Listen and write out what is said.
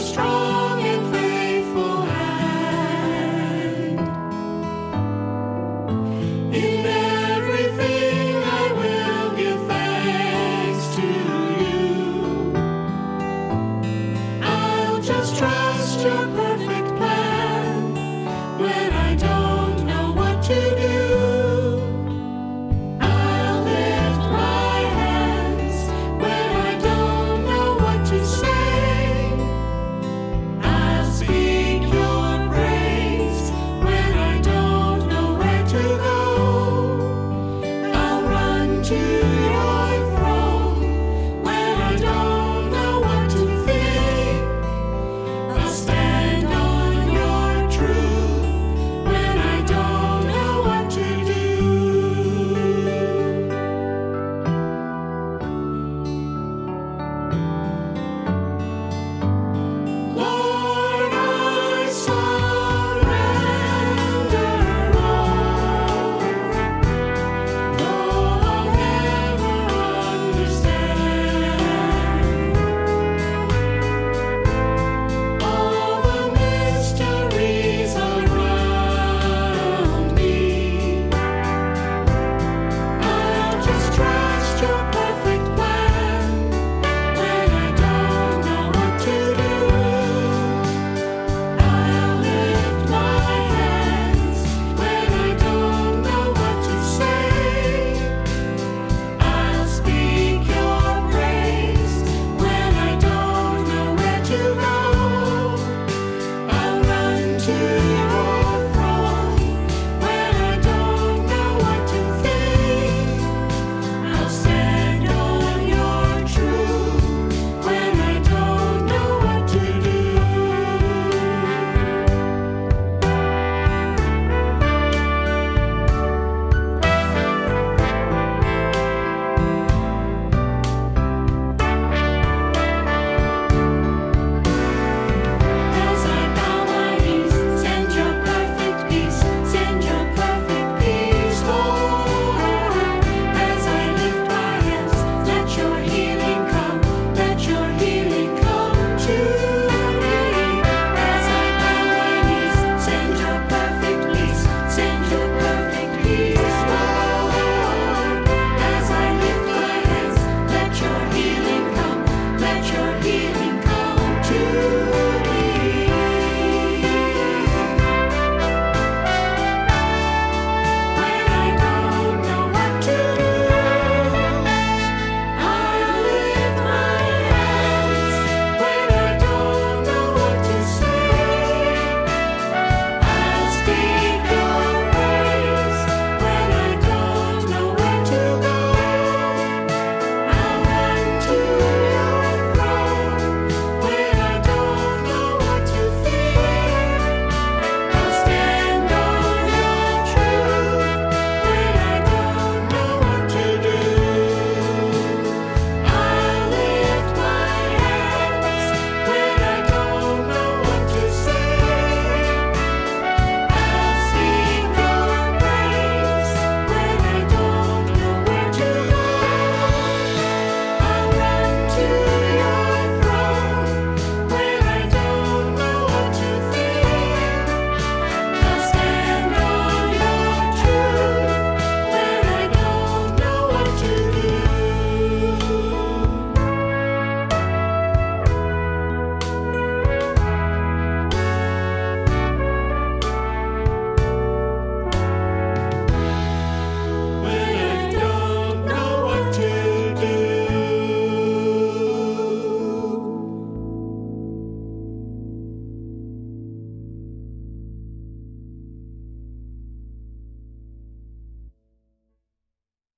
strong.